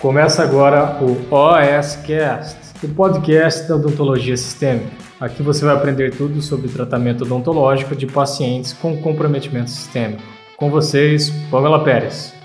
Começa agora o OSCast, o podcast da odontologia sistêmica. Aqui você vai aprender tudo sobre tratamento odontológico de pacientes com comprometimento sistêmico. Com vocês, Pamela Pérez.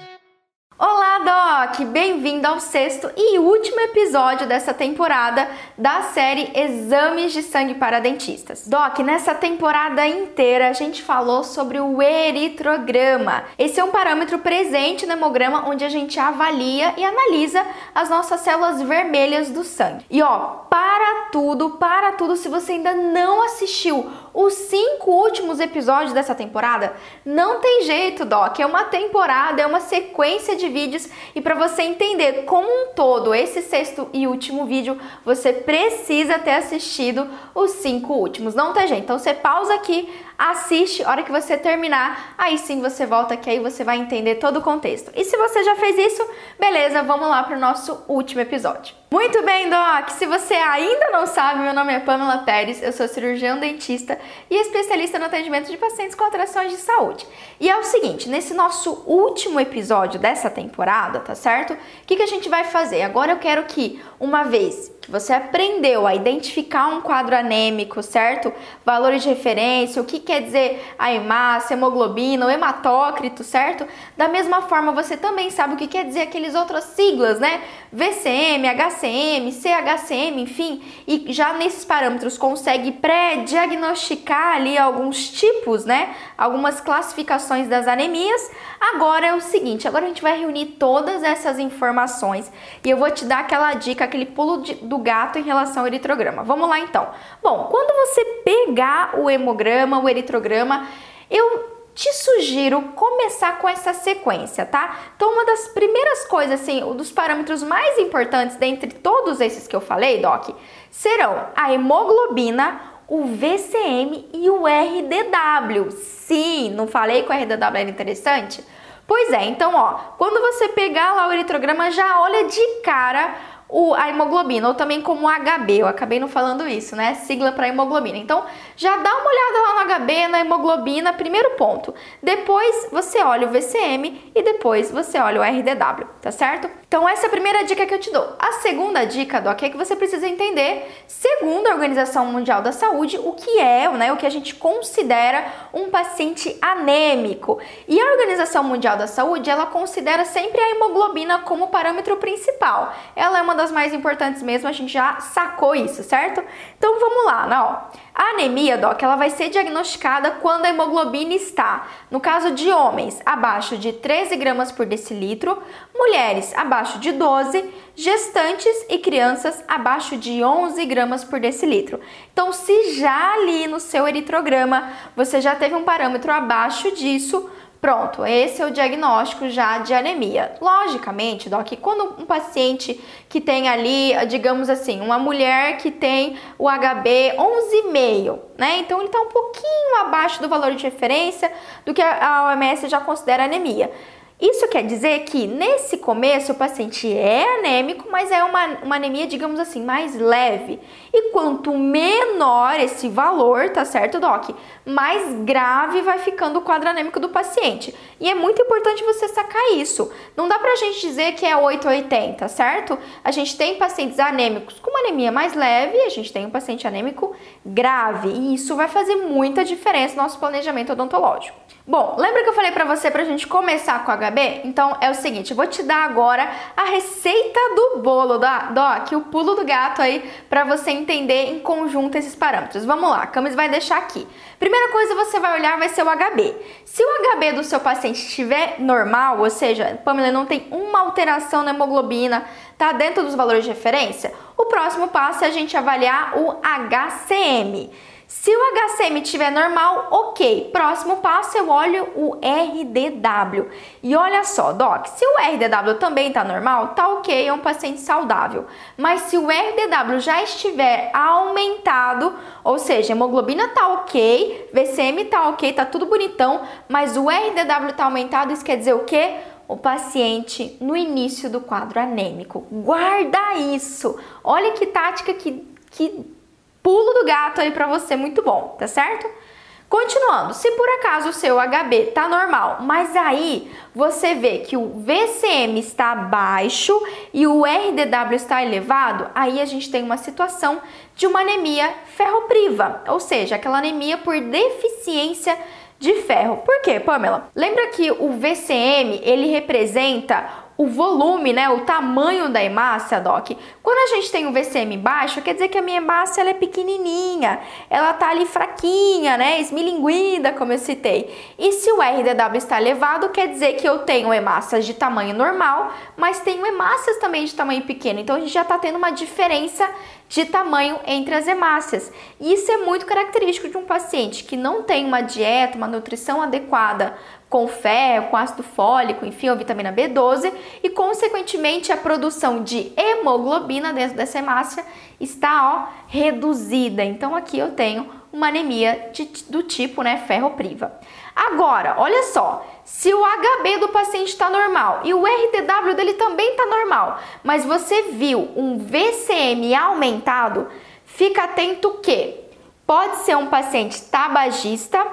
Doc, bem-vindo ao sexto e último episódio dessa temporada da série Exames de Sangue para Dentistas. Doc, nessa temporada inteira a gente falou sobre o eritrograma. Esse é um parâmetro presente no hemograma onde a gente avalia e analisa as nossas células vermelhas do sangue. E ó, para tudo, para tudo, se você ainda não assistiu os cinco últimos episódios dessa temporada, não tem jeito, Doc. É uma temporada, é uma sequência de vídeos e para entender como um todo esse sexto e último vídeo, você precisa ter assistido os cinco últimos. Não tem jeito. Então você pausa aqui, assiste, hora que você terminar, aí sim você volta que aí você vai entender todo o contexto. E se você já fez isso, beleza, vamos lá para o nosso último episódio. Muito bem, Doc! Se você ainda não sabe, meu nome é Pamela Pérez, eu sou cirurgião dentista e especialista no atendimento de pacientes com alterações de saúde. E é o seguinte, nesse nosso último episódio dessa temporada, tá certo? O que, que a gente vai fazer? Agora eu quero que, uma vez que você aprendeu a identificar um quadro anêmico, certo? Valores de referência, o que quer dizer a hemácia, hemoglobina, o hematócrito, certo? Da mesma forma, você também sabe o que quer dizer aqueles outras siglas, né? VCM, HCM, CHCM, enfim, e já nesses parâmetros consegue pré-diagnosticar ali alguns tipos, né? Algumas classificações das anemias. Agora é o seguinte, agora a gente vai reunir todas essas informações e eu vou te dar aquela dica, aquele pulo de, do gato em relação ao eritrograma. Vamos lá então. Bom, quando você pegar o hemograma, o eritrograma, eu te sugiro começar com essa sequência, tá? Então, uma das primeiras coisas, assim, um dos parâmetros mais importantes dentre todos esses que eu falei, Doc, serão a hemoglobina, o VCM e o RDW. Sim, não falei que o RDW era interessante? Pois é, então, ó, quando você pegar lá o eritrograma, já olha de cara o, a hemoglobina, ou também como HB, eu acabei não falando isso, né? Sigla para hemoglobina. Então, já dá uma olhada lá no HB, na hemoglobina, primeiro ponto. Depois você olha o VCM e depois você olha o RDW, tá certo? Então, essa é a primeira dica que eu te dou. A segunda dica, Doc, é que você precisa entender, segundo a Organização Mundial da Saúde, o que é, né, o que a gente considera um paciente anêmico. E a Organização Mundial da Saúde, ela considera sempre a hemoglobina como parâmetro principal. Ela é uma das mais importantes mesmo, a gente já sacou isso, certo? Então vamos lá, né, ó. A anemia, Doc, ela vai ser diagnosticada quando a hemoglobina está, no caso de homens, abaixo de 13 gramas por decilitro, mulheres abaixo de 12, gestantes e crianças abaixo de 11 gramas por decilitro. Então, se já ali no seu eritrograma você já teve um parâmetro abaixo disso, Pronto, esse é o diagnóstico já de anemia. Logicamente, Doc, quando um paciente que tem ali, digamos assim, uma mulher que tem o HB 11,5, né? Então ele está um pouquinho abaixo do valor de referência do que a OMS já considera anemia. Isso quer dizer que nesse começo o paciente é anêmico, mas é uma, uma anemia, digamos assim, mais leve. E quanto menor esse valor, tá certo, Doc? Mais grave vai ficando o quadro anêmico do paciente. E é muito importante você sacar isso. Não dá pra gente dizer que é 880, certo? A gente tem pacientes anêmicos com uma anemia mais leve e a gente tem um paciente anêmico grave. E isso vai fazer muita diferença no nosso planejamento odontológico. Bom, lembra que eu falei pra você pra gente começar com HB? Então é o seguinte, eu vou te dar agora a receita do bolo, da Doc, o pulo do gato aí pra você entender em conjunto esses parâmetros. Vamos lá, a Camis vai deixar aqui. Primeira coisa você vai olhar vai ser o HB. Se o HB do seu paciente estiver normal, ou seja, Pamela não tem uma alteração na hemoglobina, tá dentro dos valores de referência, o próximo passo é a gente avaliar o HCM. Se o HCM estiver normal, ok. Próximo passo eu olho o RDW. E olha só, Doc, se o RDW também está normal, tá ok, é um paciente saudável. Mas se o RDW já estiver aumentado, ou seja, hemoglobina tá ok, VCM tá ok, tá tudo bonitão, mas o RDW tá aumentado, isso quer dizer o quê? o paciente no início do quadro anêmico. Guarda isso! Olha que tática que, que pulo do gato aí para você, muito bom, tá certo? Continuando, se por acaso o seu HB tá normal, mas aí você vê que o VCM está baixo e o RDW está elevado, aí a gente tem uma situação de uma anemia ferropriva, ou seja, aquela anemia por deficiência de ferro. Por quê, Pamela? Lembra que o VCM, ele representa o volume, né, o tamanho da hemácia, Doc. Quando a gente tem um VCM baixo, quer dizer que a minha hemácia ela é pequenininha, ela tá ali fraquinha, né, esmilinguida, como eu citei. E se o RDW está elevado, quer dizer que eu tenho hemácias de tamanho normal, mas tenho hemácias também de tamanho pequeno. Então a gente já está tendo uma diferença de tamanho entre as hemácias. E isso é muito característico de um paciente que não tem uma dieta, uma nutrição adequada com ferro, com ácido fólico, enfim, ou vitamina B12 e consequentemente a produção de hemoglobina dentro dessa hemácia está ó, reduzida. Então aqui eu tenho uma anemia de, do tipo né, ferropriva. Agora, olha só, se o HB do paciente está normal e o RDW dele também está normal, mas você viu um VCM aumentado, fica atento que pode ser um paciente tabagista,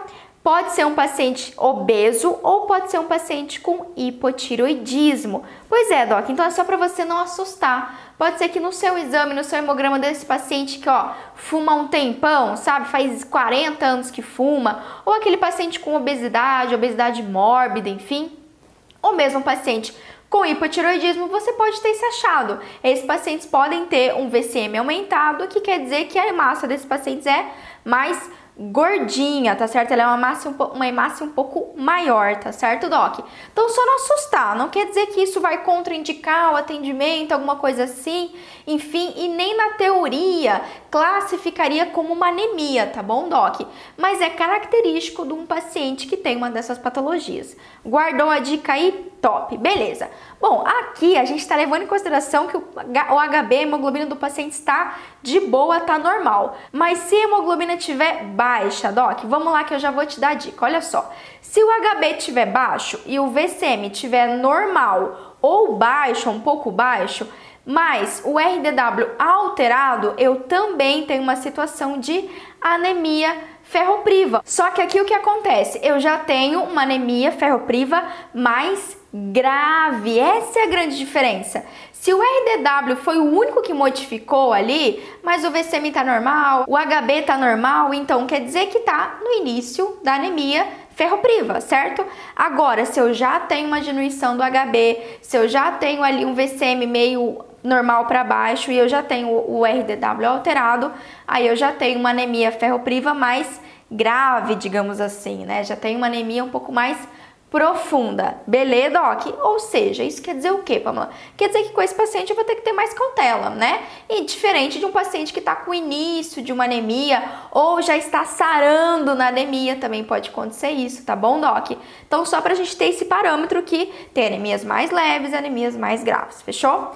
Pode ser um paciente obeso ou pode ser um paciente com hipotiroidismo. Pois é, Doc, então é só para você não assustar. Pode ser que no seu exame, no seu hemograma desse paciente que, ó, fuma um tempão, sabe, faz 40 anos que fuma, ou aquele paciente com obesidade, obesidade mórbida, enfim, ou mesmo paciente com hipotiroidismo, você pode ter se achado. Esses pacientes podem ter um VCM aumentado, que quer dizer que a massa desses pacientes é mais gordinha, tá certo? Ela é uma massa um, uma hemácia um pouco maior, tá certo, Doc? Então, só não assustar, não quer dizer que isso vai contraindicar o atendimento, alguma coisa assim, enfim, e nem na teoria classificaria como uma anemia, tá bom, Doc? Mas é característico de um paciente que tem uma dessas patologias. Guardou a dica aí? Top, beleza. Bom, aqui a gente está levando em consideração que o HB, a hemoglobina do paciente está de boa, tá normal. Mas se a hemoglobina tiver baixa, Doc, vamos lá que eu já vou te dar a dica. Olha só, se o HB tiver baixo e o VCM tiver normal ou baixo, um pouco baixo, mas o RDW alterado, eu também tenho uma situação de anemia ferropriva. Só que aqui o que acontece? Eu já tenho uma anemia ferropriva mais grave. Essa é a grande diferença. Se o RDW foi o único que modificou ali, mas o VCM está normal, o HB está normal, então quer dizer que está no início da anemia ferropriva, certo? Agora, se eu já tenho uma diminuição do HB, se eu já tenho ali um VCM meio normal para baixo e eu já tenho o RDW alterado, aí eu já tenho uma anemia ferropriva mais grave, digamos assim, né? Já tenho uma anemia um pouco mais profunda. Beleza, Doc? Ou seja, isso quer dizer o quê, Pamela? Quer dizer que com esse paciente eu vou ter que ter mais cautela, né? E diferente de um paciente que está com início de uma anemia ou já está sarando na anemia, também pode acontecer isso, tá bom, Doc? Então, só para a gente ter esse parâmetro que tem anemias mais leves e anemias mais graves, fechou?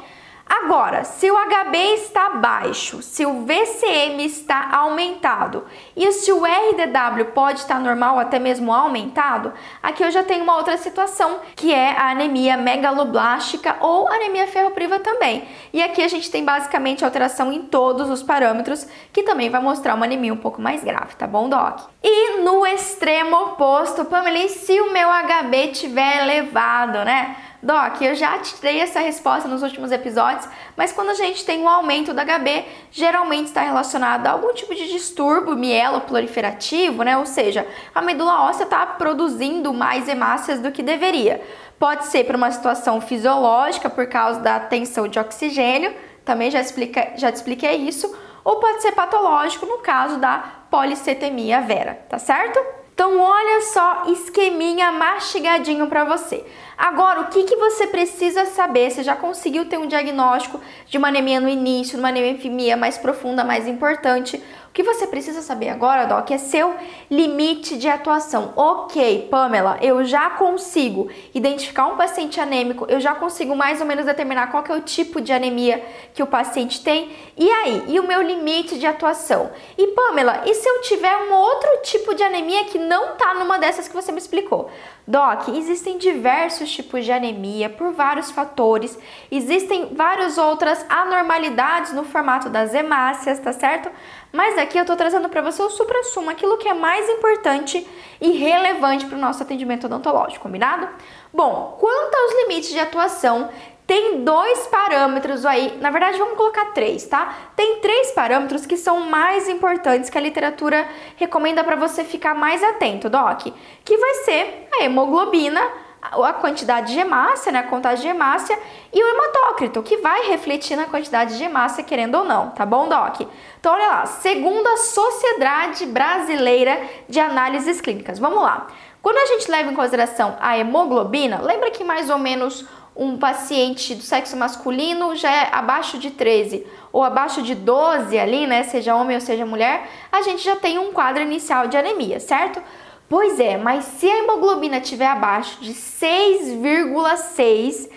Agora, se o HB está baixo, se o VCM está aumentado e se o RDW pode estar normal, até mesmo aumentado, aqui eu já tenho uma outra situação, que é a anemia megaloblástica ou anemia ferropriva também. E aqui a gente tem basicamente alteração em todos os parâmetros, que também vai mostrar uma anemia um pouco mais grave, tá bom, Doc? E no extremo oposto, Pamela, se o meu HB tiver elevado, né? Doc, eu já te dei essa resposta nos últimos episódios, mas quando a gente tem um aumento da HB, geralmente está relacionado a algum tipo de distúrbio mieloproliferativo, né? Ou seja, a medula óssea está produzindo mais hemácias do que deveria. Pode ser por uma situação fisiológica, por causa da tensão de oxigênio, também já, explica, já te expliquei isso, ou pode ser patológico no caso da policetemia vera, tá certo? Então, olha só, esqueminha mastigadinho para você. Agora, o que, que você precisa saber? Você já conseguiu ter um diagnóstico de uma anemia no início, uma anemia mais profunda, mais importante? O que você precisa saber agora, Doc, é seu limite de atuação. Ok, Pamela, eu já consigo identificar um paciente anêmico, eu já consigo mais ou menos determinar qual é o tipo de anemia que o paciente tem. E aí, e o meu limite de atuação? E Pamela, e se eu tiver um outro tipo de anemia que não tá numa dessas que você me explicou? Doc, existem diversos tipos de anemia por vários fatores, existem várias outras anormalidades no formato das hemácias, tá certo? Mas aqui eu estou trazendo para você o supra-sumo, aquilo que é mais importante e relevante para o nosso atendimento odontológico, combinado? Bom, quanto aos limites de atuação, tem dois parâmetros aí, na verdade vamos colocar três, tá? Tem três parâmetros que são mais importantes que a literatura recomenda para você ficar mais atento, Doc, que vai ser a hemoglobina, a quantidade de hemácia, né, a contagem de hemácia e o hematócrito, que vai refletir na quantidade de hemácia, querendo ou não, tá bom, Doc? Então, olha lá, segundo a Sociedade Brasileira de Análises Clínicas, vamos lá. Quando a gente leva em consideração a hemoglobina, lembra que mais ou menos um paciente do sexo masculino já é abaixo de 13 ou abaixo de 12 ali, né, seja homem ou seja mulher, a gente já tem um quadro inicial de anemia, certo? Pois é, mas se a hemoglobina estiver abaixo de 6,6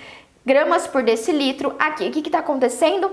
gramas por decilitro, aqui, o que está acontecendo?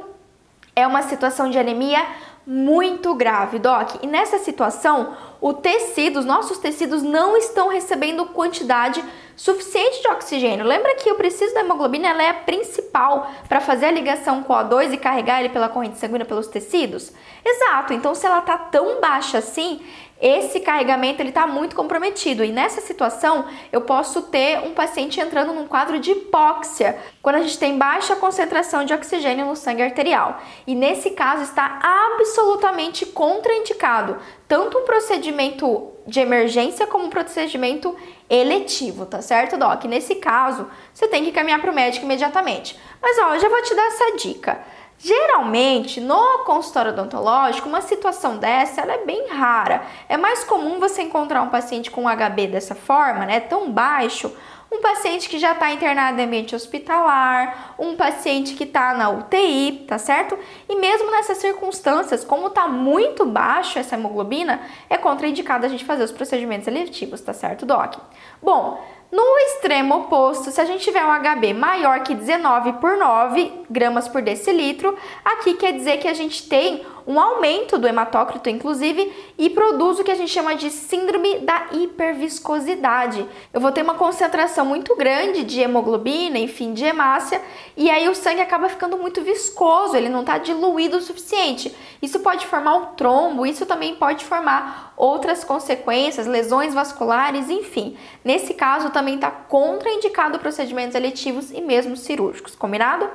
É uma situação de anemia muito grave, Doc. E nessa situação, o tecido, os nossos tecidos não estão recebendo quantidade suficiente de oxigênio. Lembra que eu preciso da hemoglobina, ela é a principal para fazer a ligação com o O2 e carregar ele pela corrente sanguínea pelos tecidos? Exato. Então, se ela está tão baixa assim, esse carregamento ele está muito comprometido e nessa situação eu posso ter um paciente entrando num quadro de hipóxia quando a gente tem baixa concentração de oxigênio no sangue arterial e nesse caso está absolutamente contraindicado tanto um procedimento de emergência como um procedimento eletivo, tá certo, Doc? Nesse caso você tem que caminhar para o médico imediatamente. Mas ó, eu já vou te dar essa dica. Geralmente, no consultório odontológico, uma situação dessa é bem rara. É mais comum você encontrar um paciente com HB dessa forma, né, tão baixo, um paciente que já está internado em ambiente hospitalar, um paciente que está na UTI, tá certo? E mesmo nessas circunstâncias, como está muito baixo essa hemoglobina, é contraindicado a gente fazer os procedimentos eletivos, tá certo, Doc? Bom, no extremo oposto, se a gente tiver um HB maior que 19 por 9 gramas por decilitro, aqui quer dizer que a gente tem um aumento do hematócrito, inclusive, e produz o que a gente chama de síndrome da hiperviscosidade. Eu vou ter uma concentração muito grande de hemoglobina, enfim, de hemácia, e aí o sangue acaba ficando muito viscoso, ele não está diluído o suficiente. Isso pode formar um trombo, isso também pode formar outras consequências, lesões vasculares, enfim. Nesse caso, também está contraindicado procedimentos eletivos e mesmo cirúrgicos, combinado?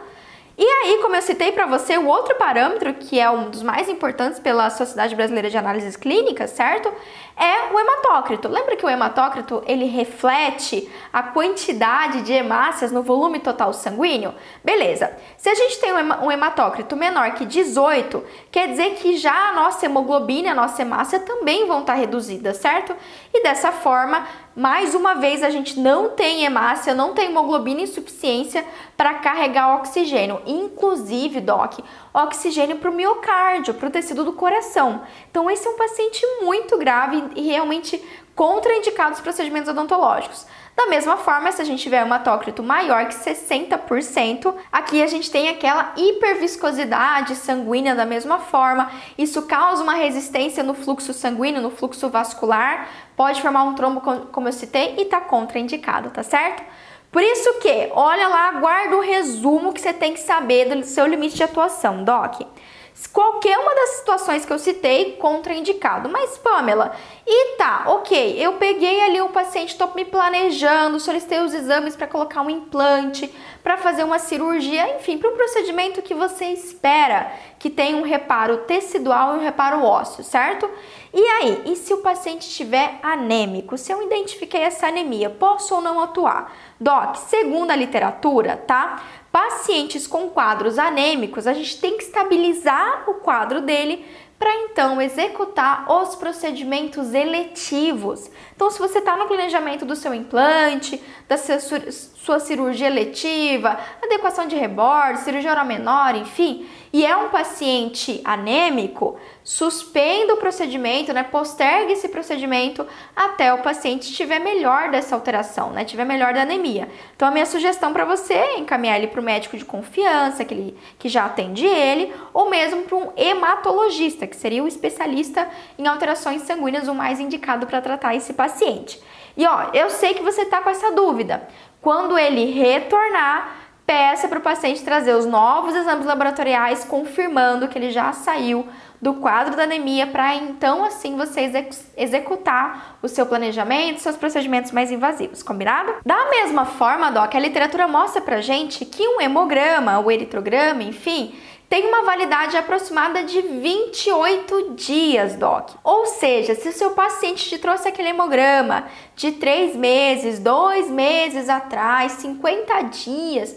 E aí, como eu citei para você, o outro parâmetro, que é um dos mais importantes pela Sociedade Brasileira de Análises Clínicas, certo? É o hematócrito. Lembra que o hematócrito, ele reflete a quantidade de hemácias no volume total sanguíneo? Beleza. Se a gente tem um hematócrito menor que 18, quer dizer que já a nossa hemoglobina a nossa hemácia também vão estar reduzidas, certo? E dessa forma, mais uma vez a gente não tem hemácia, não tem hemoglobina insuficiência para carregar oxigênio, inclusive, doc, oxigênio para o miocárdio, para o tecido do coração. Então esse é um paciente muito grave e realmente contraindicado os procedimentos odontológicos. Da mesma forma, se a gente tiver um hematócrito maior que 60%, aqui a gente tem aquela hiperviscosidade sanguínea da mesma forma. Isso causa uma resistência no fluxo sanguíneo, no fluxo vascular, pode formar um trombo, como eu citei, e está contraindicado, tá certo? Por isso que, olha lá, guarda o resumo que você tem que saber do seu limite de atuação, Doc. Qualquer uma das situações que eu citei, contraindicado. Mas, Pamela, e tá, ok, eu peguei ali o paciente, estou me planejando, solicitei os exames para colocar um implante, para fazer uma cirurgia, enfim, para um procedimento que você espera que tenha um reparo tecidual e um reparo ósseo, certo? E aí, e se o paciente estiver anêmico? Se eu identifiquei essa anemia, posso ou não atuar? Doc, segundo a literatura, tá? Pacientes com quadros anêmicos, a gente tem que estabilizar o quadro dele para então executar os procedimentos eletivos. Então, se você está no planejamento do seu implante, da sua, sua cirurgia eletiva, adequação de rebordo, cirurgia oral menor, enfim, e é um paciente anêmico, suspenda o procedimento, né? Postergue esse procedimento até o paciente estiver melhor dessa alteração, né? Tiver melhor da anemia. Então a minha sugestão para você é encaminhar ele para o médico de confiança, que, ele, que já atende ele, ou mesmo para um hematologista, que seria o especialista em alterações sanguíneas, o mais indicado para tratar esse paciente. E ó, eu sei que você está com essa dúvida. Quando ele retornar, peça para o paciente trazer os novos exames laboratoriais confirmando que ele já saiu do quadro da anemia para então assim você executar o seu planejamento, seus procedimentos mais invasivos, combinado? Da mesma forma, Doc, a literatura mostra pra gente que um hemograma, o eritrograma, enfim, tem uma validade aproximada de 28 dias, Doc. Ou seja, se o seu paciente te trouxe aquele hemograma de 3 meses, 2 meses atrás, 50 dias,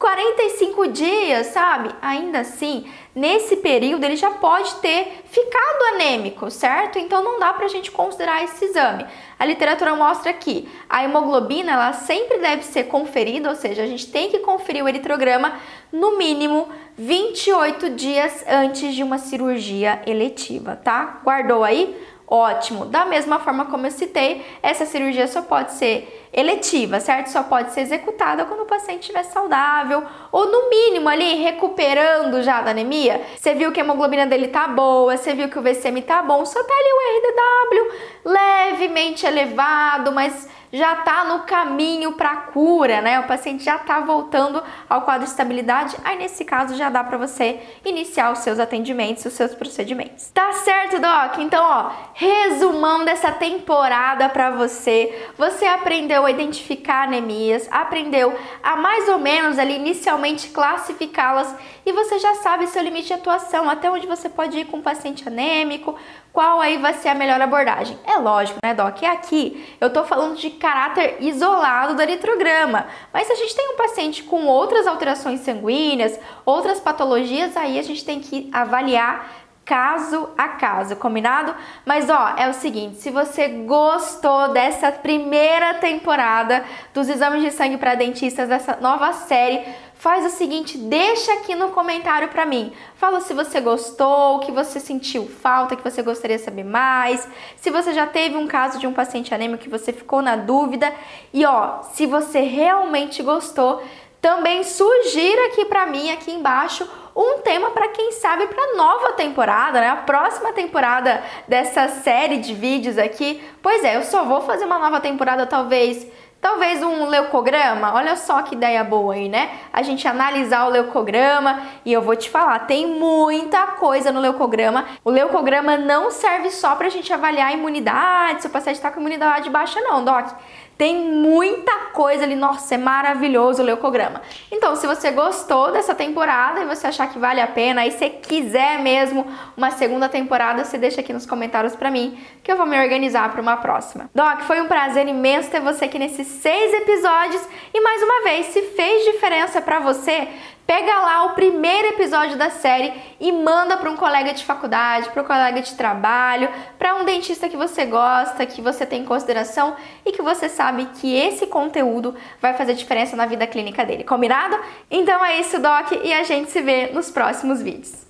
45 dias, sabe? Ainda assim, nesse período ele já pode ter ficado anêmico, certo? Então não dá pra gente considerar esse exame. A literatura mostra que a hemoglobina ela sempre deve ser conferida, ou seja, a gente tem que conferir o eritrograma no mínimo 28 dias antes de uma cirurgia eletiva, tá? Guardou aí? Ótimo. Da mesma forma como eu citei, essa cirurgia só pode ser eletiva, certo? Só pode ser executada quando o paciente estiver saudável ou no mínimo ali recuperando já da anemia. Você viu que a hemoglobina dele tá boa, você viu que o VCM tá bom, só tá ali o RDW levemente elevado, mas já está no caminho para a cura, né? O paciente já está voltando ao quadro de estabilidade. Aí nesse caso já dá para você iniciar os seus atendimentos, os seus procedimentos. Tá certo, doc? Então, ó, resumão dessa temporada para você. Você aprendeu a identificar anemias, aprendeu a mais ou menos ali inicialmente classificá-las e você já sabe seu limite de atuação, até onde você pode ir com um paciente anêmico, qual aí vai ser a melhor abordagem. É lógico, né, Doc? E aqui eu tô falando de caráter isolado do eritrograma, mas se a gente tem um paciente com outras alterações sanguíneas, outras patologias, aí a gente tem que avaliar caso a caso, combinado? Mas ó, é o seguinte, se você gostou dessa primeira temporada dos exames de sangue para dentistas dessa nova série, faz o seguinte, deixa aqui no comentário para mim. Fala se você gostou, o que você sentiu falta, que você gostaria de saber mais, se você já teve um caso de um paciente anêmico que você ficou na dúvida e ó, se você realmente gostou, também sugira aqui para mim aqui embaixo um tema para quem sabe para nova temporada, né? A próxima temporada dessa série de vídeos aqui. Pois é, eu só vou fazer uma nova temporada talvez Talvez um leucograma, olha só que ideia boa aí, né? A gente analisar o leucograma e eu vou te falar, tem muita coisa no leucograma. O leucograma não serve só pra gente avaliar a imunidade, se o paciente tá com imunidade baixa não, doc. Tem muita coisa ali, nossa, é maravilhoso o leucograma. Então, se você gostou dessa temporada e você achar que vale a pena, e se quiser mesmo uma segunda temporada, você deixa aqui nos comentários para mim, que eu vou me organizar para uma próxima. Doc, foi um prazer imenso ter você aqui nesses seis episódios e mais uma vez, se fez diferença para você, Pega lá o primeiro episódio da série e manda para um colega de faculdade, para um colega de trabalho, para um dentista que você gosta, que você tem em consideração e que você sabe que esse conteúdo vai fazer diferença na vida clínica dele. Combinado? Então é isso, Doc, e a gente se vê nos próximos vídeos.